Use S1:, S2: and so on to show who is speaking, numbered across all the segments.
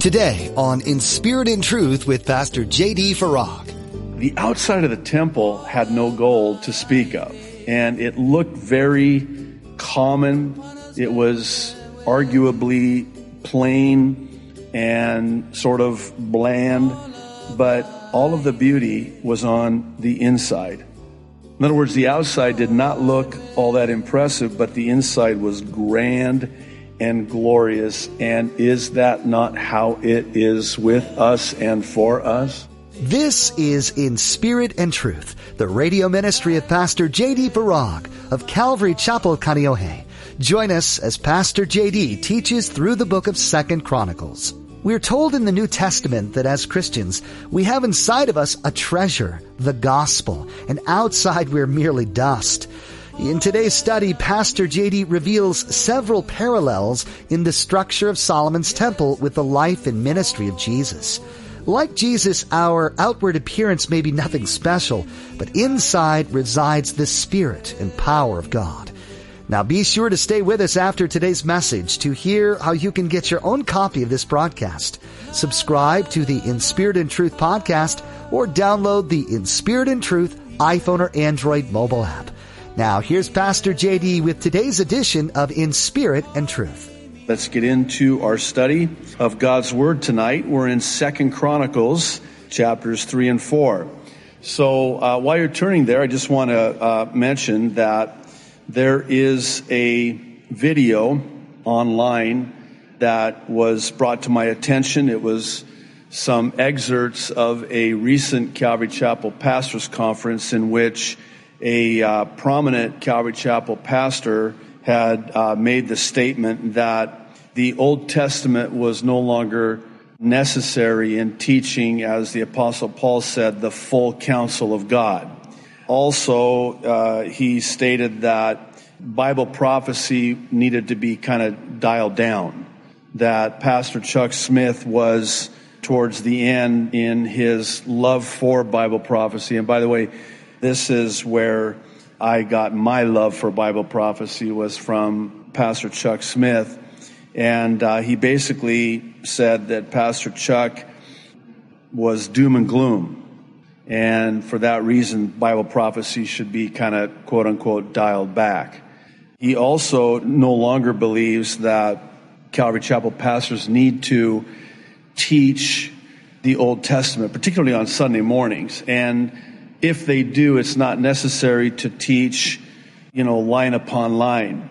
S1: Today on In Spirit and Truth with Pastor J.D. Farag.
S2: The outside of the temple had no gold to speak of, and it looked very common. It was arguably plain and sort of bland, but all of the beauty was on the inside. In other words, the outside did not look all that impressive, but the inside was grand and glorious. And is that not how it is with us and for us?
S1: This is In Spirit and Truth, the radio ministry of Pastor J.D. Farag of Calvary Chapel, Kaneohe. Join us as Pastor J.D. teaches through the book of Second Chronicles. We're told in the New Testament that as Christians, we have inside of us a treasure, the gospel, and outside we're merely dust. In today's study, Pastor JD reveals several parallels in the structure of Solomon's temple with the life and ministry of Jesus. Like Jesus, our outward appearance may be nothing special, but inside resides the Spirit and power of God. Now be sure to stay with us after today's message to hear how you can get your own copy of this broadcast. Subscribe to the In Spirit and Truth podcast or download the In Spirit and Truth iPhone or Android mobile app. Now, here's Pastor JD with today's edition of In Spirit and Truth.
S2: Let's get into our study of God's Word tonight. We're in Second Chronicles, chapters 3 and 4. So, uh, while you're turning there, I just want to uh, mention that there is a video online that was brought to my attention. It was some excerpts of a recent Calvary Chapel Pastors Conference in which a uh, prominent Calvary Chapel pastor had uh, made the statement that the Old Testament was no longer necessary in teaching, as the Apostle Paul said, the full counsel of God. Also, uh, he stated that Bible prophecy needed to be kind of dialed down, that Pastor Chuck Smith was towards the end in his love for Bible prophecy. And by the way, this is where I got my love for Bible prophecy was from Pastor Chuck Smith. And uh, he basically said that Pastor Chuck was doom and gloom. And for that reason, Bible prophecy should be kind of quote unquote dialed back. He also no longer believes that Calvary Chapel pastors need to teach the Old Testament, particularly on Sunday mornings. And if they do, it's not necessary to teach, you know, line upon line.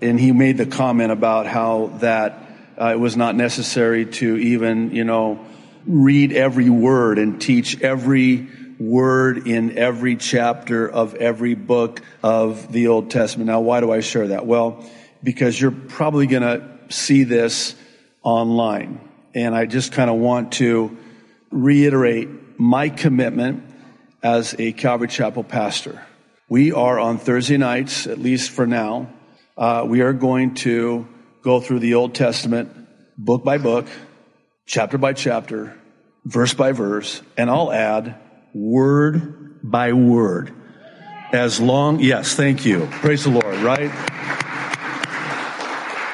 S2: And he made the comment about how that uh, it was not necessary to even, you know, read every word and teach every word in every chapter of every book of the Old Testament. Now, why do I share that? Well, because you're probably going to see this online. And I just kind of want to reiterate my commitment as a Calvary Chapel pastor. We are on Thursday nights, at least for now, uh, we are going to go through the Old Testament book by book, chapter by chapter, verse by verse, and I'll add word by word. As long, yes, thank you. Praise the Lord, right?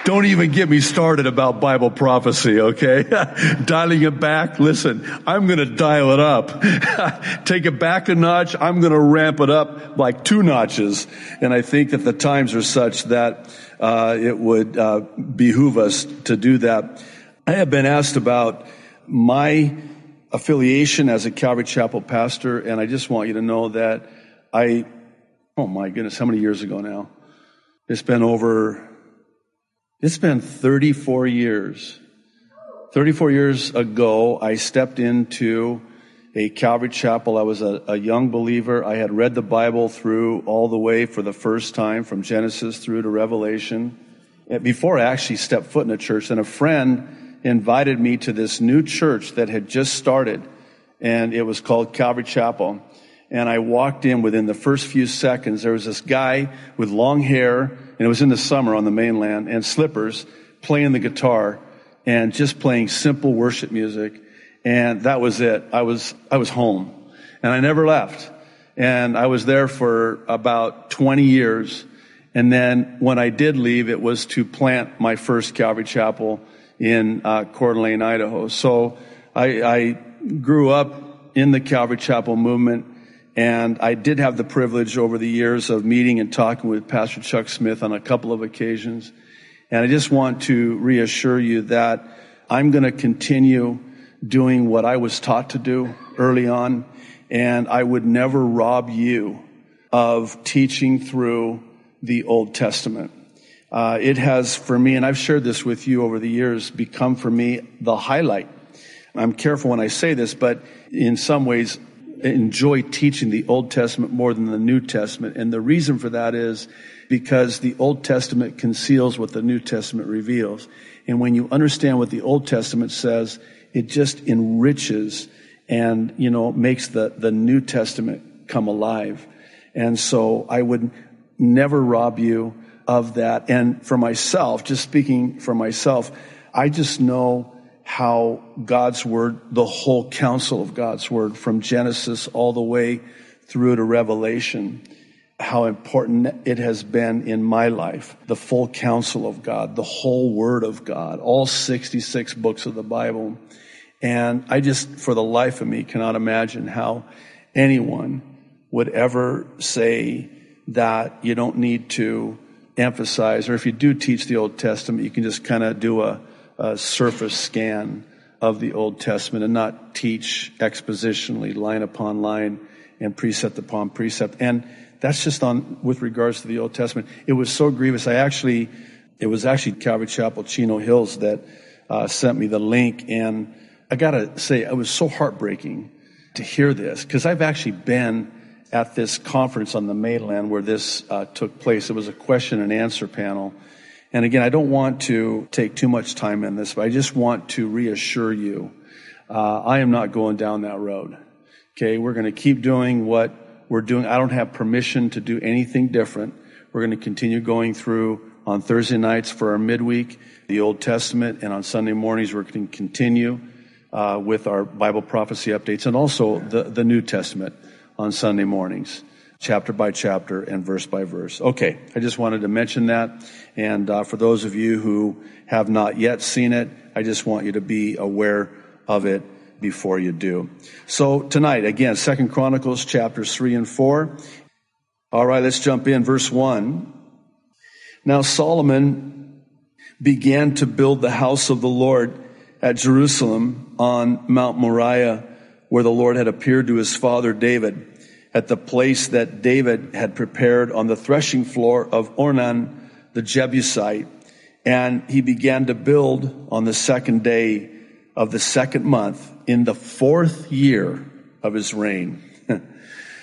S2: Don't even get me started about Bible prophecy, okay? Dialing it back. Listen, I'm going to dial it up. Take it back a notch. I'm going to ramp it up like two notches. And I think that the times are such that uh, it would uh, behoove us to do that. I have been asked about my affiliation as a Calvary Chapel pastor, and I just want you to know that I, oh my goodness, how many years ago now? It's been over it's been 34 years. 34 years ago, I stepped into a Calvary chapel. I was a, a, young believer. I had read the Bible through all the way for the first time from Genesis through to Revelation. Before I actually stepped foot in a church, and a friend invited me to this new church that had just started, and it was called Calvary Chapel. And I walked in within the first few seconds. There was this guy with long hair and it was in the summer on the mainland, and slippers, playing the guitar, and just playing simple worship music. And that was it. I was, I was home. And I never left. And I was there for about 20 years. And then when I did leave, it was to plant my first Calvary Chapel in uh, Coeur d'Alene, Idaho. So I, I grew up in the Calvary Chapel movement, and I did have the privilege over the years of meeting and talking with Pastor Chuck Smith on a couple of occasions. And I just want to reassure you that I'm going to continue doing what I was taught to do early on, and I would never rob you of teaching through the Old Testament. Uh, it has, for me, and I've shared this with you over the years, become for me the highlight. I'm careful when I say this, but in some ways, enjoy teaching the Old Testament more than the New Testament. And the reason for that is because the Old Testament conceals what the New Testament reveals. And when you understand what the Old Testament says, it just enriches and, you know, makes the, the New Testament come alive. And so I would never rob you of that. And for myself, just speaking for myself, I just know how God's word, the whole counsel of God's word from Genesis all the way through to Revelation, how important it has been in my life. The full counsel of God, the whole word of God, all 66 books of the Bible. And I just, for the life of me, cannot imagine how anyone would ever say that you don't need to emphasize, or if you do teach the Old Testament, you can just kind of do a, a surface scan of the Old Testament and not teach expositionally, line upon line and precept upon precept. And that's just on with regards to the Old Testament. It was so grievous. I actually, it was actually Calvary Chapel Chino Hills that uh, sent me the link, and I gotta say, it was so heartbreaking to hear this because I've actually been at this conference on the mainland where this uh, took place. It was a question and answer panel. And again, I don't want to take too much time in this, but I just want to reassure you, uh, I am not going down that road. Okay, we're going to keep doing what we're doing. I don't have permission to do anything different. We're going to continue going through on Thursday nights for our midweek, the Old Testament, and on Sunday mornings we're going to continue uh, with our Bible prophecy updates and also the, the New Testament on Sunday mornings, chapter by chapter and verse by verse. Okay, I just wanted to mention that. And uh, for those of you who have not yet seen it, I just want you to be aware of it before you do. So tonight, again, Second Chronicles chapters three and four. All right, let's jump in. Verse one. Now Solomon began to build the house of the Lord at Jerusalem on Mount Moriah, where the Lord had appeared to his father David at the place that David had prepared on the threshing floor of Ornan the Jebusite. And he began to build on the second day of the second month in the fourth year of his reign.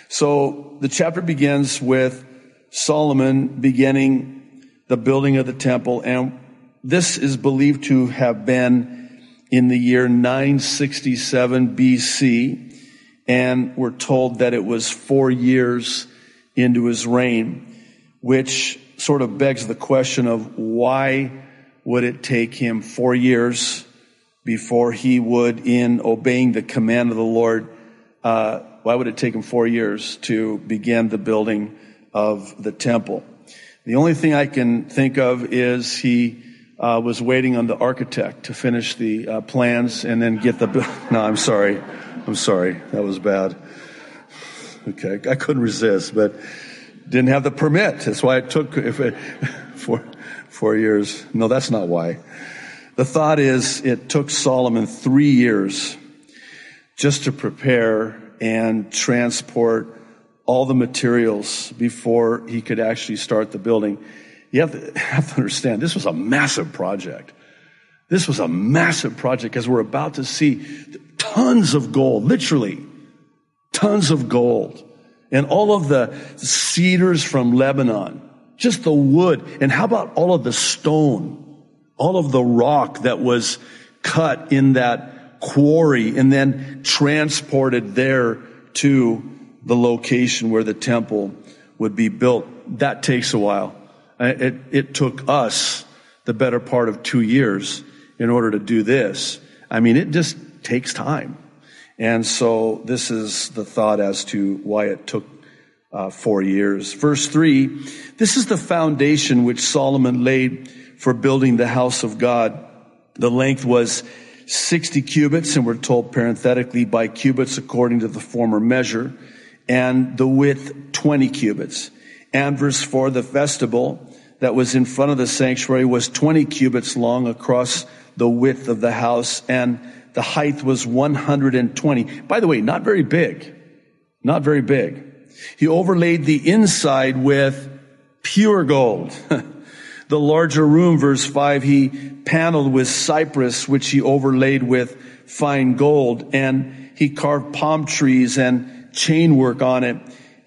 S2: so the chapter begins with Solomon beginning the building of the temple. And this is believed to have been in the year 967 BC and we're told that it was four years into his reign, which sort of begs the question of why would it take him four years before he would, in obeying the command of the Lord, uh, why would it take him four years to begin the building of the temple? The only thing I can think of is he uh, was waiting on the architect to finish the uh, plans and then get the. no, I'm sorry. I'm sorry. That was bad. Okay. I couldn't resist, but didn't have the permit. That's why it took if it, four, four years. No, that's not why. The thought is it took Solomon three years just to prepare and transport all the materials before he could actually start the building. You have to, have to understand, this was a massive project. This was a massive project because we're about to see tons of gold, literally tons of gold. And all of the cedars from Lebanon, just the wood. And how about all of the stone, all of the rock that was cut in that quarry and then transported there to the location where the temple would be built. That takes a while. It, it took us the better part of two years in order to do this. I mean, it just takes time. And so this is the thought as to why it took uh, four years. Verse three, this is the foundation which Solomon laid for building the house of God. The length was 60 cubits, and we're told parenthetically by cubits according to the former measure, and the width 20 cubits. And verse 4, the vestibule that was in front of the sanctuary was 20 cubits long across the width of the house, and the height was 120. By the way, not very big. Not very big. He overlaid the inside with pure gold. the larger room, verse 5, he paneled with cypress, which he overlaid with fine gold, and he carved palm trees and chain work on it.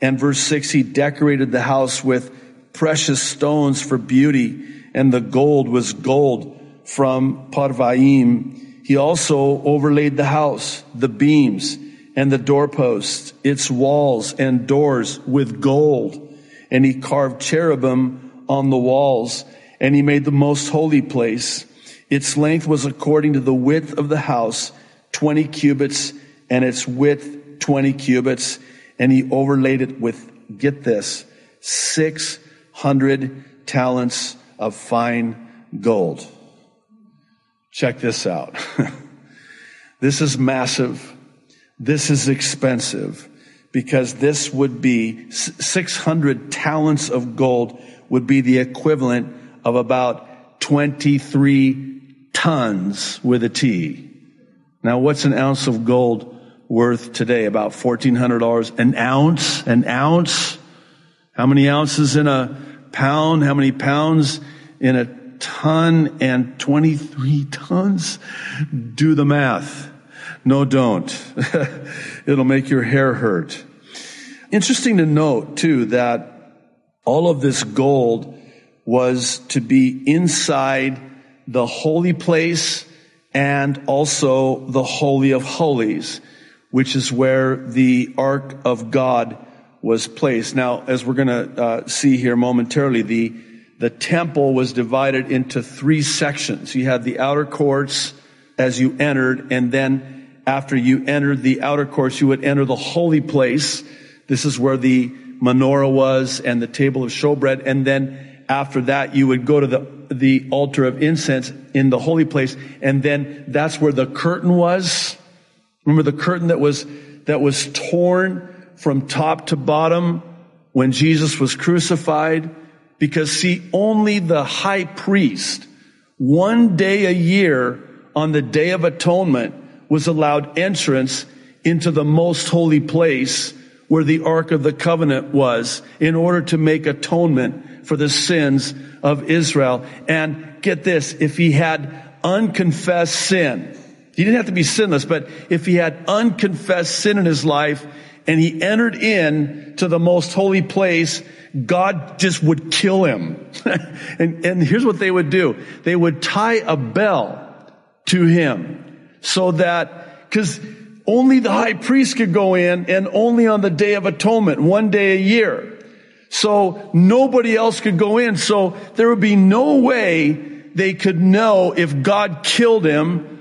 S2: And verse 6, he decorated the house with precious stones for beauty, and the gold was gold from Parvaim. He also overlaid the house, the beams, and the doorposts, its walls and doors with gold. And he carved cherubim on the walls, and he made the most holy place. Its length was according to the width of the house, 20 cubits, and its width 20 cubits. And he overlaid it with, get this, 600 talents of fine gold. Check this out. this is massive. This is expensive because this would be 600 talents of gold would be the equivalent of about 23 tons with a T. Now, what's an ounce of gold worth today? About $1,400 an ounce, an ounce. How many ounces in a pound? How many pounds in a ton and 23 tons? Do the math. No, don't. It'll make your hair hurt. Interesting to note too that all of this gold was to be inside the holy place and also the holy of holies, which is where the ark of God was placed. Now, as we're going to uh, see here momentarily, the the temple was divided into three sections. You had the outer courts as you entered, and then after you entered the outer courts, you would enter the holy place. This is where the menorah was and the table of showbread. And then after that, you would go to the, the altar of incense in the holy place. And then that's where the curtain was. Remember the curtain that was, that was torn from top to bottom when Jesus was crucified? Because see, only the high priest, one day a year on the day of atonement, was allowed entrance into the most holy place where the Ark of the Covenant was in order to make atonement for the sins of Israel. And get this, if he had unconfessed sin, he didn't have to be sinless, but if he had unconfessed sin in his life and he entered in to the most holy place, God just would kill him. and, and here's what they would do. They would tie a bell to him so that, because only the high priest could go in and only on the day of atonement, one day a year. So nobody else could go in. So there would be no way they could know if God killed him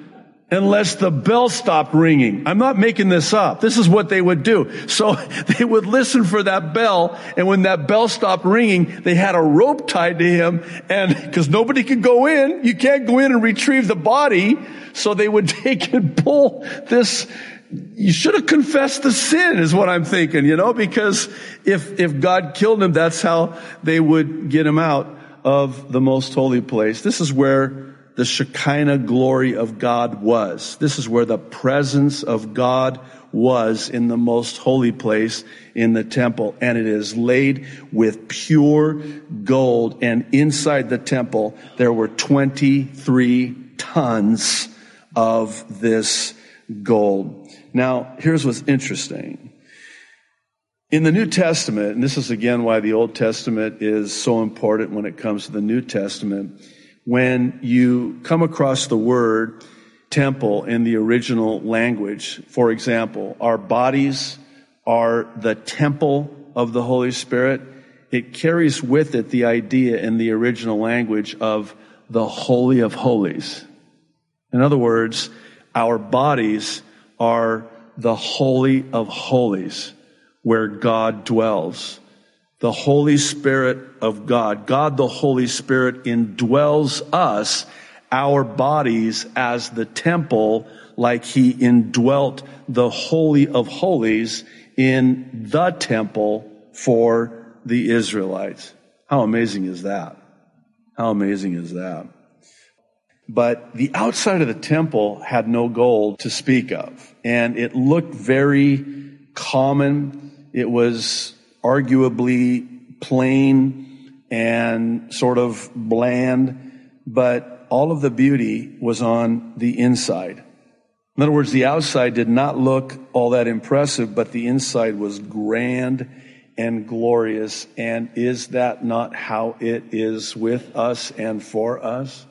S2: unless the bell stopped ringing. I'm not making this up. This is what they would do. So they would listen for that bell, and when that bell stopped ringing, they had a rope tied to him, and because nobody could go in, you can't go in and retrieve the body, so they would take and pull this you should have confessed the sin is what I'm thinking, you know, because if, if God killed him, that's how they would get him out of the most holy place. This is where the Shekinah glory of God was. This is where the presence of God was in the most holy place in the temple. And it is laid with pure gold. And inside the temple, there were 23 tons of this gold. Now, here's what's interesting. In the New Testament, and this is again why the Old Testament is so important when it comes to the New Testament, when you come across the word temple in the original language, for example, our bodies are the temple of the Holy Spirit, it carries with it the idea in the original language of the Holy of Holies. In other words, our bodies are the Holy of Holies where God dwells the Holy Spirit of God. God the Holy Spirit indwells us our bodies as the temple like he indwelt the Holy of Holies in the temple for the Israelites. How amazing is that? How amazing is that? But the outside of the temple had no gold to speak of. And it looked very common. It was arguably plain and sort of bland, but all of the beauty was on the inside. In other words, the outside did not look all that impressive, but the inside was grand and glorious. And is that not how it is with us and for us?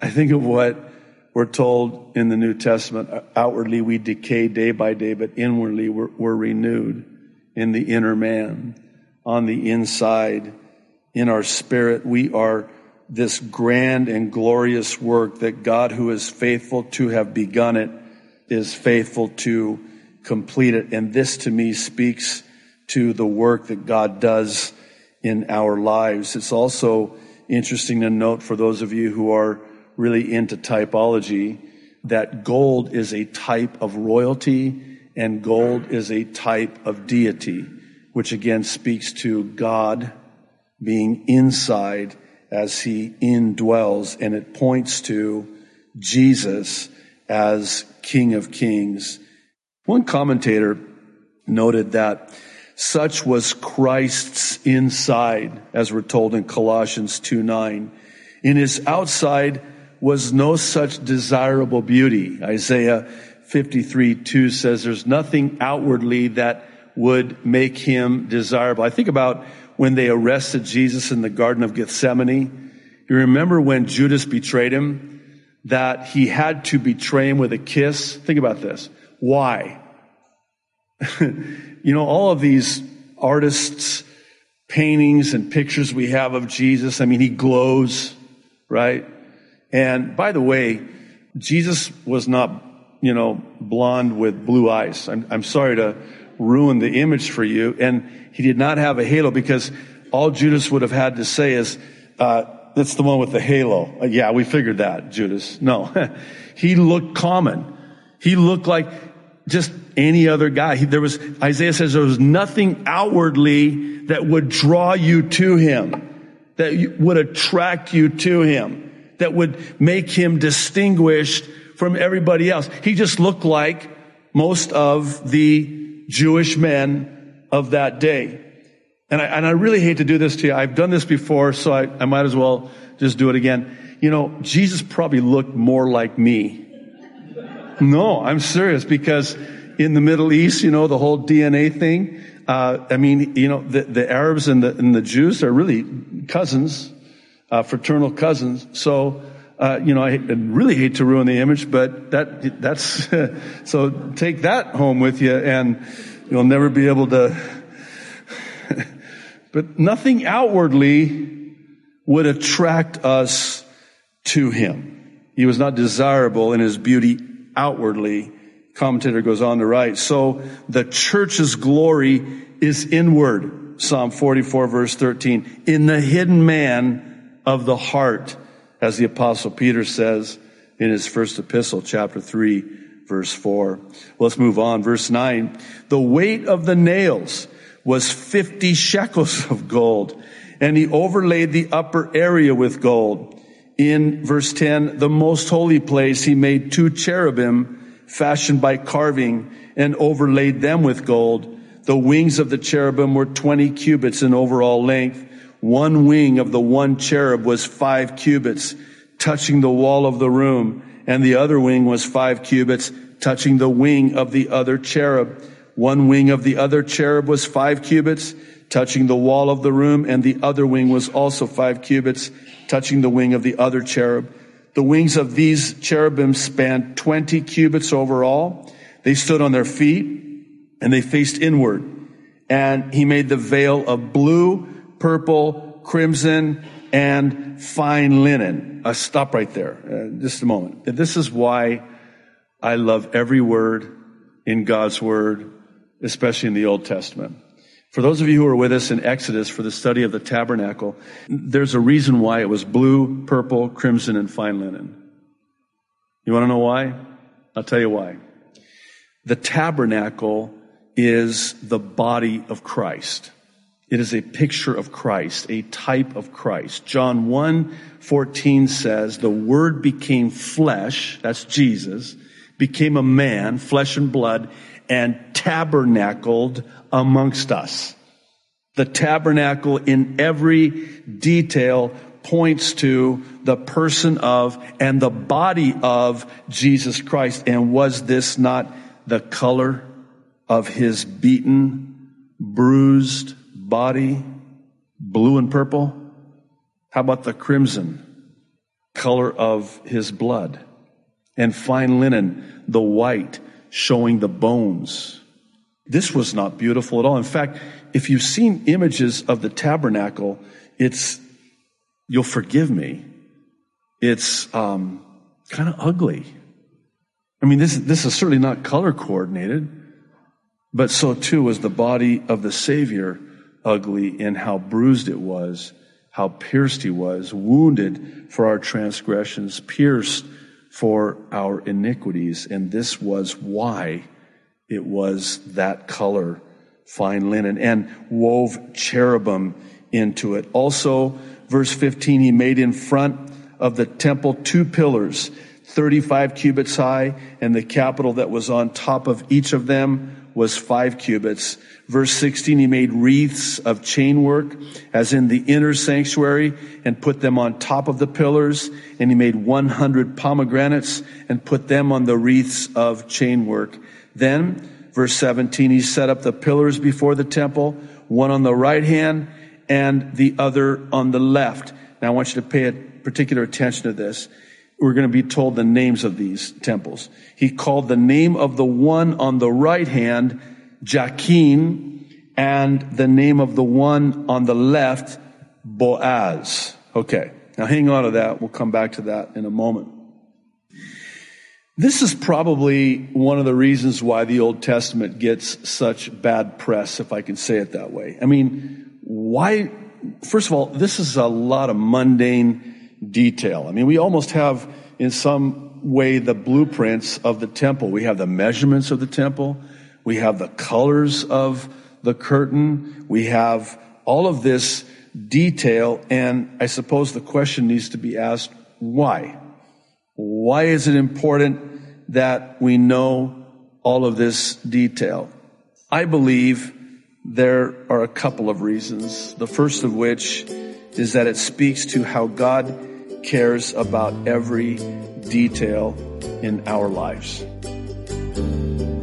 S2: I think of what we're told in the New Testament. Outwardly, we decay day by day, but inwardly, we're, we're renewed in the inner man, on the inside, in our spirit. We are this grand and glorious work that God, who is faithful to have begun it, is faithful to complete it. And this to me speaks to the work that God does in our lives. It's also interesting to note for those of you who are really into typology that gold is a type of royalty and gold is a type of deity, which again speaks to God being inside as he indwells and it points to Jesus as King of Kings. One commentator noted that such was Christ's inside, as we're told in Colossians 2 9. In his outside was no such desirable beauty. Isaiah 53 2 says there's nothing outwardly that would make him desirable. I think about when they arrested Jesus in the Garden of Gethsemane. You remember when Judas betrayed him? That he had to betray him with a kiss? Think about this. Why? you know, all of these artists' paintings and pictures we have of Jesus, I mean, he glows, right? And by the way, Jesus was not, you know, blonde with blue eyes. I'm, I'm sorry to ruin the image for you. And he did not have a halo because all Judas would have had to say is, uh, that's the one with the halo. Uh, yeah, we figured that, Judas. No. he looked common. He looked like just any other guy. He, there was, Isaiah says there was nothing outwardly that would draw you to him, that would attract you to him that would make him distinguished from everybody else. He just looked like most of the Jewish men of that day. And I, and I really hate to do this to you. I've done this before, so I, I might as well just do it again. You know, Jesus probably looked more like me. No, I'm serious because in the Middle East, you know, the whole DNA thing, uh, I mean, you know, the, the Arabs and the, and the Jews are really cousins uh, fraternal cousins. So, uh, you know, I really hate to ruin the image, but that, that's, so take that home with you and you'll never be able to, but nothing outwardly would attract us to him. He was not desirable in his beauty outwardly. Commentator goes on to write, so the church's glory is inward. Psalm 44 verse 13. In the hidden man, of the heart, as the apostle Peter says in his first epistle, chapter 3, verse 4. Let's move on. Verse 9. The weight of the nails was 50 shekels of gold, and he overlaid the upper area with gold. In verse 10, the most holy place, he made two cherubim fashioned by carving and overlaid them with gold. The wings of the cherubim were 20 cubits in overall length one wing of the one cherub was five cubits, touching the wall of the room, and the other wing was five cubits, touching the wing of the other cherub. One wing of the other cherub was five cubits, touching the wall of the room, and the other wing was also five cubits, touching the wing of the other cherub. The wings of these cherubim spanned 20 cubits overall. They stood on their feet and they faced inward. And he made the veil of blue, purple, crimson, and fine linen. I stop right there. Uh, just a moment. This is why I love every word in God's word, especially in the Old Testament. For those of you who are with us in Exodus for the study of the tabernacle, there's a reason why it was blue, purple, crimson, and fine linen. You want to know why? I'll tell you why. The tabernacle is the body of Christ. It is a picture of Christ, a type of Christ. John 1 14 says, the word became flesh, that's Jesus, became a man, flesh and blood, and tabernacled amongst us. The tabernacle in every detail points to the person of and the body of Jesus Christ. And was this not the color of his beaten, bruised body? Blue and purple? How about the crimson color of his blood? And fine linen, the white showing the bones. This was not beautiful at all. In fact, if you've seen images of the tabernacle, it's, you'll forgive me, it's um, kind of ugly. I mean, this, this is certainly not color coordinated, but so too was the body of the Savior ugly in how bruised it was, how pierced he was, wounded for our transgressions, pierced for our iniquities. And this was why it was that color, fine linen, and wove cherubim into it. Also, verse 15, he made in front of the temple two pillars, 35 cubits high, and the capital that was on top of each of them was five cubits. Verse 16, he made wreaths of chain work, as in the inner sanctuary, and put them on top of the pillars. And he made 100 pomegranates and put them on the wreaths of chain work. Then, verse 17, he set up the pillars before the temple, one on the right hand and the other on the left. Now I want you to pay particular attention to this. We're going to be told the names of these temples. He called the name of the one on the right hand Jachin and the name of the one on the left Boaz. Okay. Now hang on to that. We'll come back to that in a moment. This is probably one of the reasons why the Old Testament gets such bad press, if I can say it that way. I mean, why? First of all, this is a lot of mundane detail. I mean, we almost have, in some way, the blueprints of the temple. We have the measurements of the temple. We have the colors of the curtain. We have all of this detail. And I suppose the question needs to be asked, why? Why is it important that we know all of this detail? I believe there are a couple of reasons. The first of which is that it speaks to how God cares about every detail in our lives.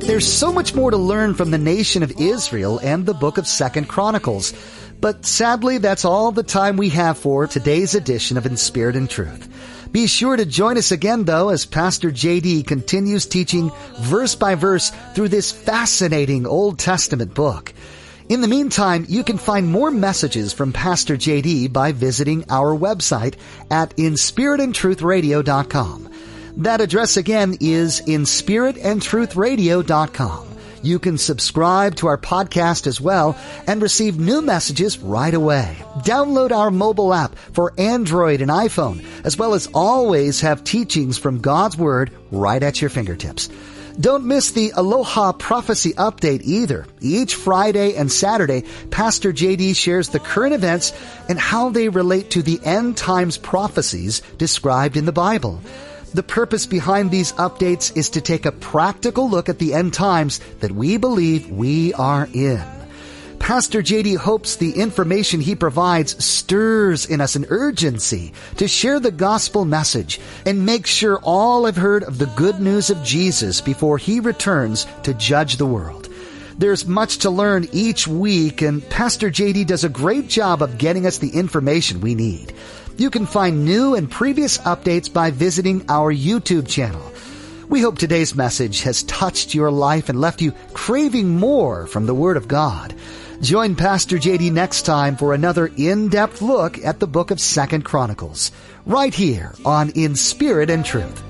S1: There's so much more to learn from the nation of Israel and the book of Second Chronicles. But sadly, that's all the time we have for today's edition of In Spirit and Truth. Be sure to join us again though as Pastor JD continues teaching verse by verse through this fascinating Old Testament book. In the meantime, you can find more messages from Pastor JD by visiting our website at inspiritandtruthradio.com. That address again is inspiritandtruthradio.com. You can subscribe to our podcast as well and receive new messages right away. Download our mobile app for Android and iPhone, as well as always have teachings from God's Word right at your fingertips. Don't miss the Aloha Prophecy Update either. Each Friday and Saturday, Pastor JD shares the current events and how they relate to the end times prophecies described in the Bible. The purpose behind these updates is to take a practical look at the end times that we believe we are in. Pastor JD hopes the information he provides stirs in us an urgency to share the gospel message and make sure all have heard of the good news of Jesus before he returns to judge the world. There's much to learn each week and Pastor JD does a great job of getting us the information we need. You can find new and previous updates by visiting our YouTube channel. We hope today's message has touched your life and left you craving more from the Word of God. Join Pastor JD next time for another in-depth look at the book of Second Chronicles, right here on In Spirit and Truth.